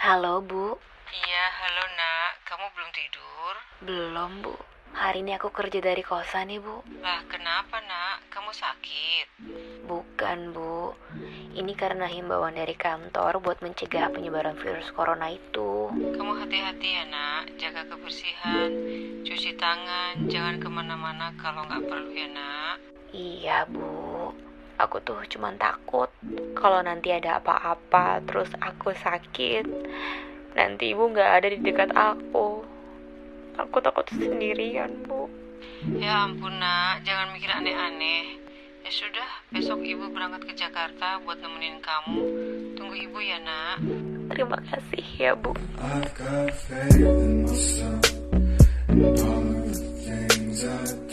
Halo, Bu. Iya, halo nak. Kamu belum tidur? Belum, Bu. Hari ini aku kerja dari kosan nih, Bu. Lah, kenapa nak? Kamu sakit? Bukan, Bu. Ini karena himbauan dari kantor buat mencegah penyebaran virus corona itu. Kamu hati-hati ya nak. Jaga kebersihan. Cuci tangan. Jangan ke mana-mana kalau nggak perlu ya nak. Iya, Bu. Aku tuh cuman takut kalau nanti ada apa-apa terus aku sakit. Nanti ibu nggak ada di dekat aku. Aku takut sendirian, Bu. Ya ampun nak. Jangan mikir aneh-aneh. Ya sudah, besok ibu berangkat ke Jakarta buat nemenin kamu. Tunggu ibu ya nak. Terima kasih ya, Bu. I've got faith in myself and all of the things I do.